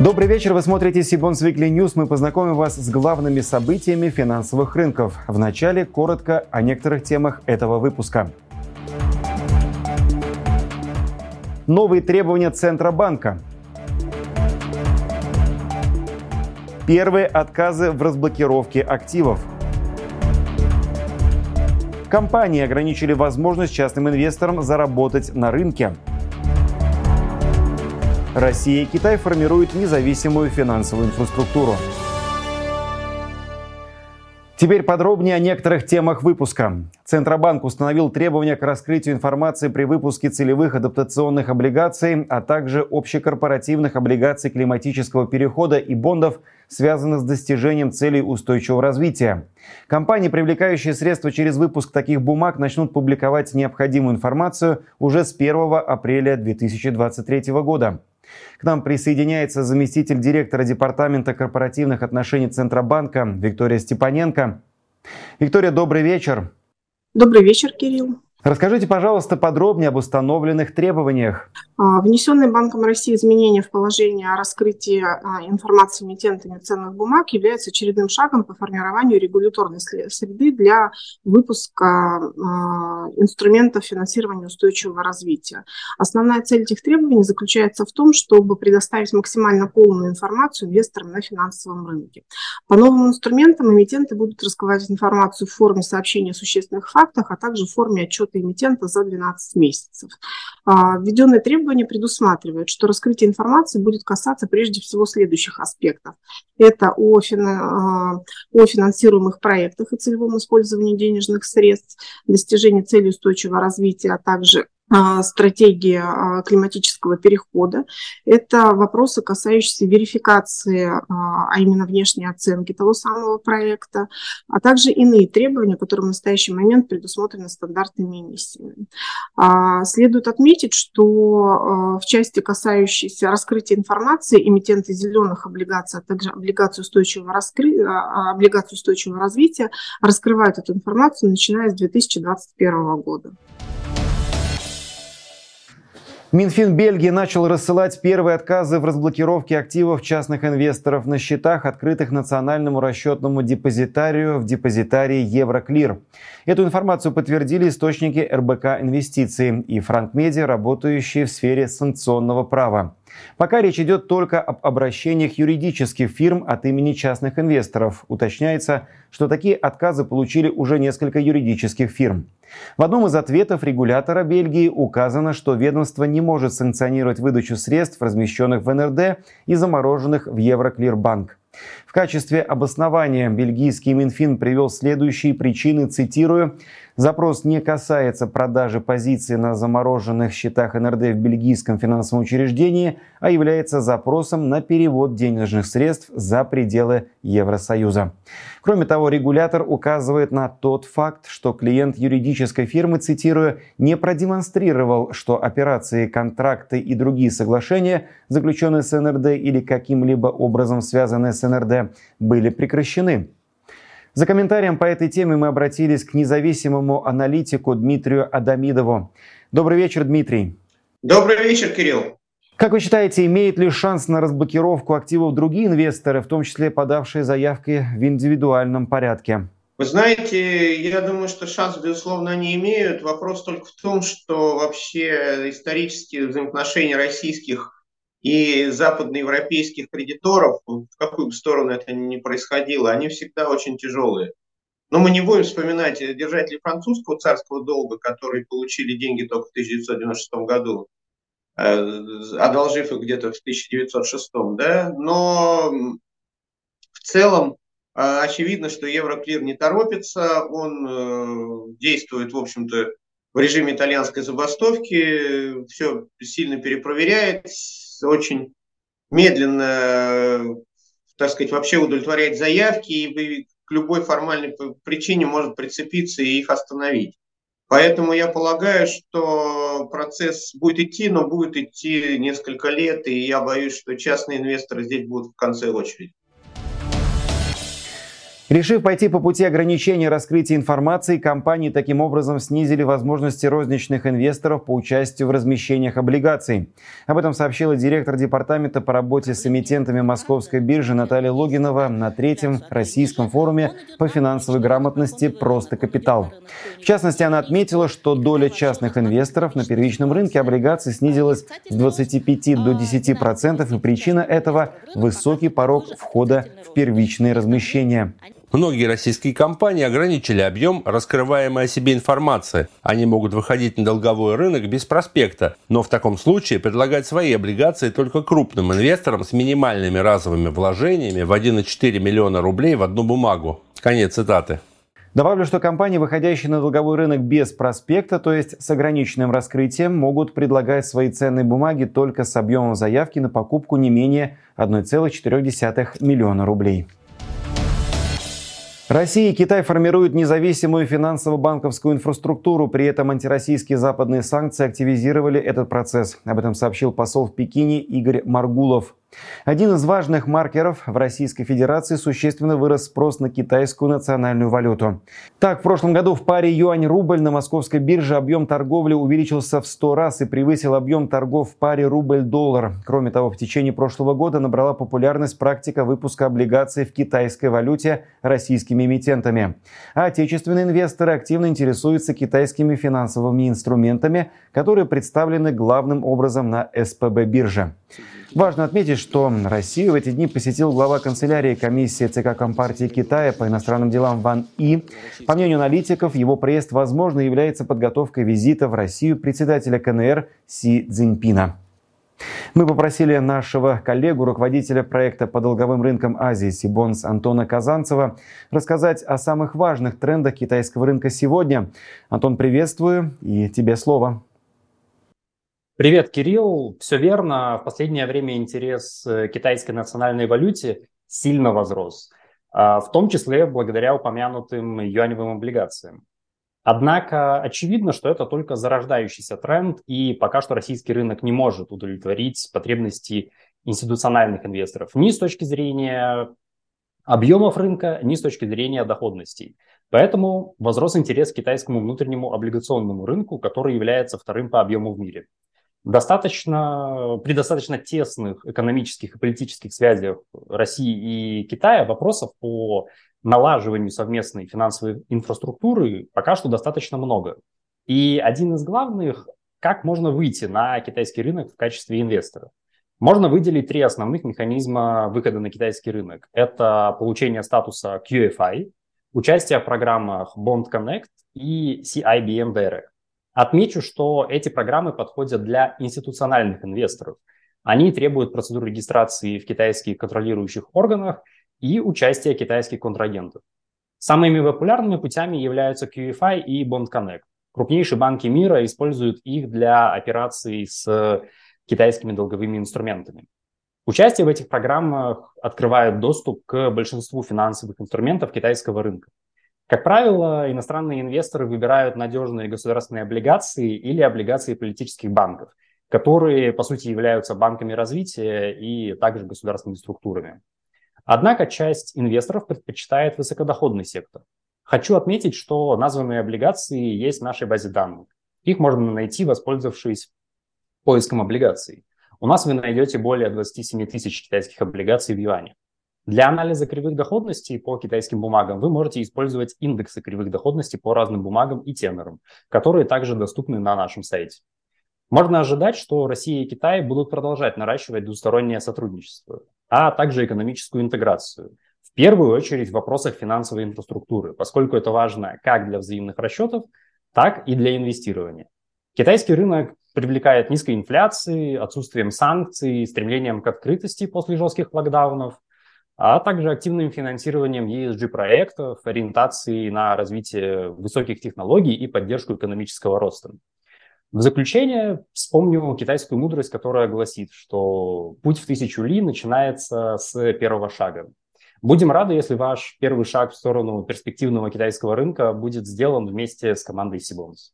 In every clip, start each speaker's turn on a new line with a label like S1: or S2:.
S1: Добрый вечер, вы смотрите Сибонс Weekly News. Мы познакомим вас с главными событиями финансовых рынков. Вначале коротко о некоторых темах этого выпуска. Новые требования Центробанка. Первые отказы в разблокировке активов. Компании ограничили возможность частным инвесторам заработать на рынке. Россия и Китай формируют независимую финансовую инфраструктуру. Теперь подробнее о некоторых темах выпуска. Центробанк установил требования к раскрытию информации при выпуске целевых адаптационных облигаций, а также общекорпоративных облигаций климатического перехода и бондов, связанных с достижением целей устойчивого развития. Компании, привлекающие средства через выпуск таких бумаг, начнут публиковать необходимую информацию уже с 1 апреля 2023 года. К нам присоединяется заместитель директора Департамента корпоративных отношений Центробанка Виктория Степаненко. Виктория, добрый вечер.
S2: Добрый вечер, Кирилл.
S1: Расскажите, пожалуйста, подробнее об установленных требованиях.
S2: А, внесенные Банком России изменения в положение о раскрытии а, информации эмитентами ценных бумаг являются очередным шагом по формированию регуляторной среды для выпуска а, инструментов финансирования устойчивого развития. Основная цель этих требований заключается в том, чтобы предоставить максимально полную информацию инвесторам на финансовом рынке. По новым инструментам эмитенты будут раскрывать информацию в форме сообщения о существенных фактах, а также в форме отчета эмитента за 12 месяцев. А, введенные требования предусматривают, что раскрытие информации будет касаться прежде всего следующих аспектов. Это о, а, о финансируемых проектах и целевом использовании денежных средств, достижении цели устойчивого развития, а также а, стратегии а, климатического перехода. Это вопросы, касающиеся верификации, а, а именно внешней оценки того самого проекта, а также иные требования, которые в настоящий момент предусмотрены стандартными эмиссиями. Следует отметить, что в части, касающейся раскрытия информации, эмитенты зеленых облигаций, а также облигаций устойчивого, раскры... облигаций устойчивого развития раскрывают эту информацию, начиная с 2021 года.
S1: Минфин Бельгии начал рассылать первые отказы в разблокировке активов частных инвесторов на счетах, открытых национальному расчетному депозитарию в депозитарии Евроклир. Эту информацию подтвердили источники РБК Инвестиции и Франкмедиа, работающие в сфере санкционного права. Пока речь идет только об обращениях юридических фирм от имени частных инвесторов. Уточняется, что такие отказы получили уже несколько юридических фирм. В одном из ответов регулятора Бельгии указано, что ведомство не может санкционировать выдачу средств, размещенных в НРД и замороженных в Евроклирбанк. В качестве обоснования бельгийский Минфин привел следующие причины, цитирую, Запрос не касается продажи позиций на замороженных счетах НРД в бельгийском финансовом учреждении, а является запросом на перевод денежных средств за пределы Евросоюза. Кроме того, регулятор указывает на тот факт, что клиент юридической фирмы, цитирую, не продемонстрировал, что операции, контракты и другие соглашения, заключенные с НРД или каким-либо образом связанные с НРД, были прекращены. За комментарием по этой теме мы обратились к независимому аналитику Дмитрию Адамидову. Добрый вечер, Дмитрий.
S3: Добрый вечер, Кирилл.
S1: Как вы считаете, имеет ли шанс на разблокировку активов другие инвесторы, в том числе подавшие заявки в индивидуальном порядке?
S3: Вы знаете, я думаю, что шанс, безусловно, они имеют. Вопрос только в том, что вообще исторические взаимоотношения российских и западноевропейских кредиторов, в какую бы сторону это ни происходило, они всегда очень тяжелые. Но мы не будем вспоминать держателей французского царского долга, которые получили деньги только в 1996 году, э, одолжив их где-то в 1906. Да? Но в целом э, очевидно, что Евроклир не торопится, он э, действует, в общем-то, в режиме итальянской забастовки, все сильно перепроверяет, очень медленно, так сказать, вообще удовлетворяет заявки и к любой формальной причине может прицепиться и их остановить. Поэтому я полагаю, что процесс будет идти, но будет идти несколько лет, и я боюсь, что частные инвесторы здесь будут в конце очереди.
S1: Решив пойти по пути ограничения раскрытия информации, компании таким образом снизили возможности розничных инвесторов по участию в размещениях облигаций. Об этом сообщила директор департамента по работе с эмитентами Московской биржи Наталья Логинова на третьем российском форуме по финансовой грамотности «Просто капитал». В частности, она отметила, что доля частных инвесторов на первичном рынке облигаций снизилась с 25 до 10 процентов, и причина этого – высокий порог входа в первичные размещения.
S4: Многие российские компании ограничили объем раскрываемой о себе информации. Они могут выходить на долговой рынок без проспекта, но в таком случае предлагать свои облигации только крупным инвесторам с минимальными разовыми вложениями в 1,4 миллиона рублей в одну бумагу. Конец цитаты.
S1: Добавлю, что компании, выходящие на долговой рынок без проспекта, то есть с ограниченным раскрытием, могут предлагать свои ценные бумаги только с объемом заявки на покупку не менее 1,4 миллиона рублей. Россия и Китай формируют независимую финансово-банковскую инфраструктуру. При этом антироссийские западные санкции активизировали этот процесс. Об этом сообщил посол в Пекине Игорь Маргулов. Один из важных маркеров в Российской Федерации существенно вырос спрос на китайскую национальную валюту. Так, в прошлом году в паре юань-рубль на московской бирже объем торговли увеличился в 100 раз и превысил объем торгов в паре рубль-доллар. Кроме того, в течение прошлого года набрала популярность практика выпуска облигаций в китайской валюте российскими эмитентами. А отечественные инвесторы активно интересуются китайскими финансовыми инструментами, которые представлены главным образом на СПБ бирже. Важно отметить, что Россию в эти дни посетил глава канцелярии комиссии ЦК Компартии Китая по иностранным делам Ван И. По мнению аналитиков, его приезд, возможно, является подготовкой визита в Россию председателя КНР Си Цзиньпина. Мы попросили нашего коллегу, руководителя проекта по долговым рынкам Азии Сибонс Антона Казанцева рассказать о самых важных трендах китайского рынка сегодня. Антон, приветствую и тебе слово.
S5: Привет, Кирилл. Все верно. В последнее время интерес к китайской национальной валюте сильно возрос, а, в том числе благодаря упомянутым юаневым облигациям. Однако очевидно, что это только зарождающийся тренд, и пока что российский рынок не может удовлетворить потребности институциональных инвесторов ни с точки зрения объемов рынка, ни с точки зрения доходностей. Поэтому возрос интерес к китайскому внутреннему облигационному рынку, который является вторым по объему в мире достаточно, при достаточно тесных экономических и политических связях России и Китая вопросов по налаживанию совместной финансовой инфраструктуры пока что достаточно много. И один из главных, как можно выйти на китайский рынок в качестве инвестора. Можно выделить три основных механизма выхода на китайский рынок. Это получение статуса QFI, участие в программах Bond Connect и CIBM Direct. Отмечу, что эти программы подходят для институциональных инвесторов. Они требуют процедур регистрации в китайских контролирующих органах и участия китайских контрагентов. Самыми популярными путями являются QFI и Bond Connect. Крупнейшие банки мира используют их для операций с китайскими долговыми инструментами. Участие в этих программах открывает доступ к большинству финансовых инструментов китайского рынка. Как правило, иностранные инвесторы выбирают надежные государственные облигации или облигации политических банков, которые, по сути, являются банками развития и также государственными структурами. Однако часть инвесторов предпочитает высокодоходный сектор. Хочу отметить, что названные облигации есть в нашей базе данных. Их можно найти, воспользовавшись поиском облигаций. У нас вы найдете более 27 тысяч китайских облигаций в юане. Для анализа кривых доходностей по китайским бумагам вы можете использовать индексы кривых доходностей по разным бумагам и тенорам, которые также доступны на нашем сайте. Можно ожидать, что Россия и Китай будут продолжать наращивать двустороннее сотрудничество, а также экономическую интеграцию. В первую очередь в вопросах финансовой инфраструктуры, поскольку это важно как для взаимных расчетов, так и для инвестирования. Китайский рынок привлекает низкой инфляцией, отсутствием санкций, стремлением к открытости после жестких локдаунов, а также активным финансированием ESG-проектов, ориентацией на развитие высоких технологий и поддержку экономического роста. В заключение вспомню китайскую мудрость, которая гласит, что путь в тысячу ли начинается с первого шага. Будем рады, если ваш первый шаг в сторону перспективного китайского рынка будет сделан вместе с командой Сибонс.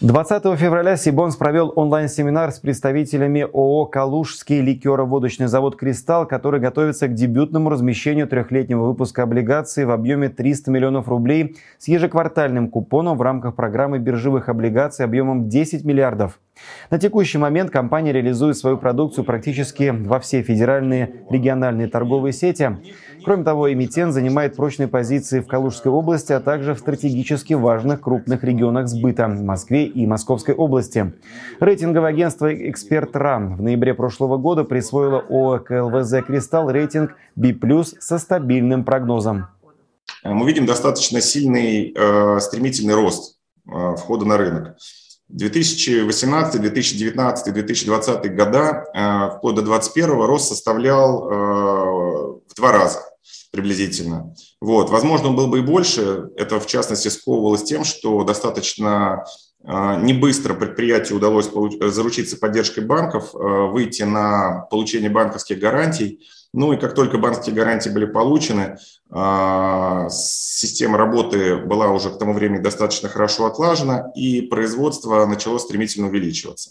S1: 20 февраля Сибонс провел онлайн-семинар с представителями ООО «Калужский ликероводочный завод «Кристалл», который готовится к дебютному размещению трехлетнего выпуска облигаций в объеме 300 миллионов рублей с ежеквартальным купоном в рамках программы биржевых облигаций объемом 10 миллиардов. На текущий момент компания реализует свою продукцию практически во все федеральные региональные торговые сети. Кроме того, эмитент занимает прочные позиции в Калужской области, а также в стратегически важных крупных регионах сбыта – Москве и Московской области. Рейтинговое агентство «Эксперт РАН» в ноябре прошлого года присвоило ООО КЛВЗ «Кристалл» рейтинг B+, со стабильным прогнозом.
S6: Мы видим достаточно сильный э, стремительный рост э, входа на рынок. 2018, 2019, 2020 года, э, вплоть до 2021 рост составлял э, в два раза приблизительно. Вот. Возможно, он был бы и больше. Это, в частности, сковывалось тем, что достаточно э, не быстро предприятию удалось заручиться поддержкой банков, выйти на получение банковских гарантий. Ну и как только банковские гарантии были получены, а, система работы была уже к тому времени достаточно хорошо отлажена, и производство начало стремительно увеличиваться.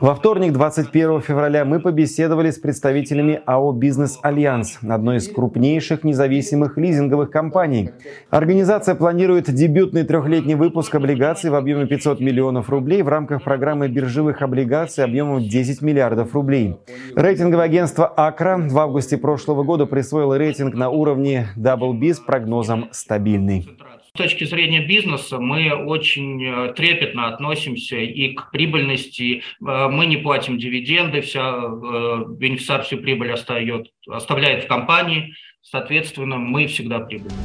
S1: Во вторник, 21 февраля, мы побеседовали с представителями АО «Бизнес Альянс», одной из крупнейших независимых лизинговых компаний. Организация планирует дебютный трехлетний выпуск облигаций в объеме 500 миллионов рублей в рамках программы биржевых облигаций объемом 10 миллиардов рублей. Рейтинговое агентство «Акра» в августе прошлого года присвоило рейтинг на уровне Double с прогнозом стабильный.
S7: С точки зрения бизнеса мы очень э, трепетно относимся и к прибыльности. Э, мы не платим дивиденды, вся э, бенефициар всю прибыль оставляет в компании. Соответственно, мы всегда прибыльны.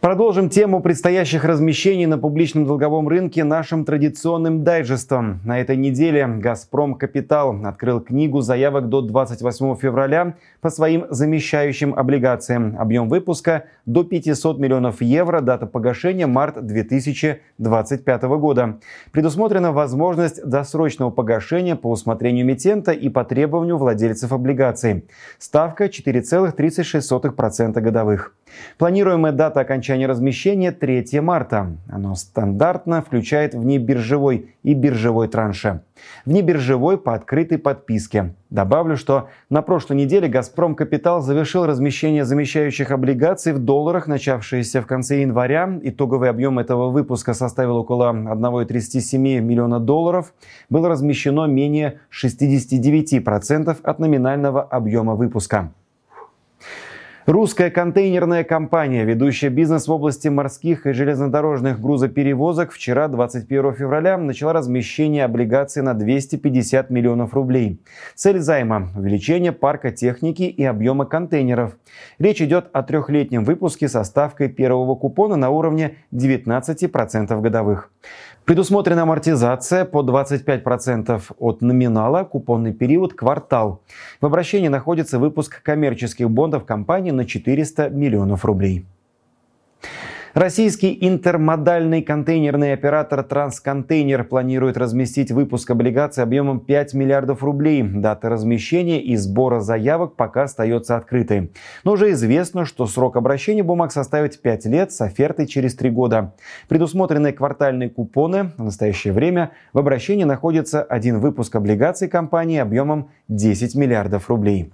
S1: Продолжим тему предстоящих размещений на публичном долговом рынке нашим традиционным дайджестом. На этой неделе «Газпром Капитал» открыл книгу заявок до 28 февраля по своим замещающим облигациям. Объем выпуска до 500 миллионов евро, дата погашения март 2025 года. Предусмотрена возможность досрочного погашения по усмотрению эмитента и по требованию владельцев облигаций. Ставка 4,36% годовых. Планируемая дата окончания размещения 3 марта. Оно стандартно включает внебиржевой и биржевой транши. Внебиржевой по открытой подписке. Добавлю, что на прошлой неделе «Газпром Капитал» завершил размещение замещающих облигаций в долларах, начавшиеся в конце января. Итоговый объем этого выпуска составил около 1,37 миллиона долларов. Было размещено менее 69% от номинального объема выпуска. Русская контейнерная компания, ведущая бизнес в области морских и железнодорожных грузоперевозок, вчера, 21 февраля, начала размещение облигаций на 250 миллионов рублей. Цель займа – увеличение парка техники и объема контейнеров. Речь идет о трехлетнем выпуске со ставкой первого купона на уровне 19% годовых. Предусмотрена амортизация по 25% от номинала, купонный период – квартал. В обращении находится выпуск коммерческих бондов компании на 400 миллионов рублей. Российский интермодальный контейнерный оператор «Трансконтейнер» планирует разместить выпуск облигаций объемом 5 миллиардов рублей. Дата размещения и сбора заявок пока остается открытой. Но уже известно, что срок обращения бумаг составит 5 лет с офертой через 3 года. Предусмотренные квартальные купоны в настоящее время в обращении находится один выпуск облигаций компании объемом 10 миллиардов рублей.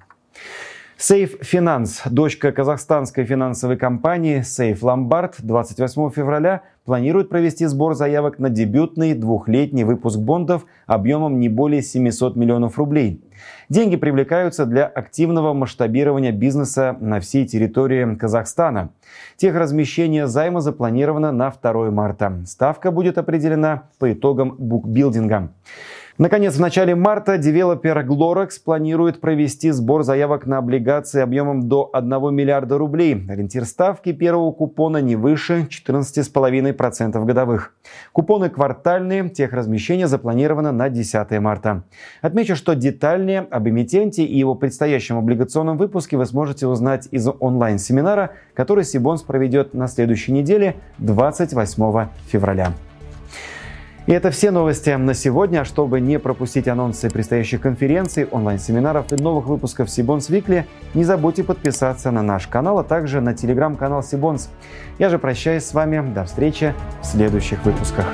S1: Сейф Финанс, дочка казахстанской финансовой компании Сейф Ломбард, 28 февраля планирует провести сбор заявок на дебютный двухлетний выпуск бондов объемом не более 700 миллионов рублей. Деньги привлекаются для активного масштабирования бизнеса на всей территории Казахстана. Техразмещение займа запланировано на 2 марта. Ставка будет определена по итогам букбилдинга. Наконец, в начале марта девелопер Glorex планирует провести сбор заявок на облигации объемом до 1 миллиарда рублей. Ориентир ставки первого купона не выше 14,5% годовых. Купоны квартальные, техразмещение запланировано на 10 марта. Отмечу, что детальнее об эмитенте и его предстоящем облигационном выпуске вы сможете узнать из онлайн-семинара, который Сибонс проведет на следующей неделе 28 февраля. И это все новости на сегодня. Чтобы не пропустить анонсы предстоящих конференций, онлайн-семинаров и новых выпусков Сибонс Викли, не забудьте подписаться на наш канал, а также на телеграм-канал Сибонс. Я же прощаюсь с вами. До встречи в следующих выпусках.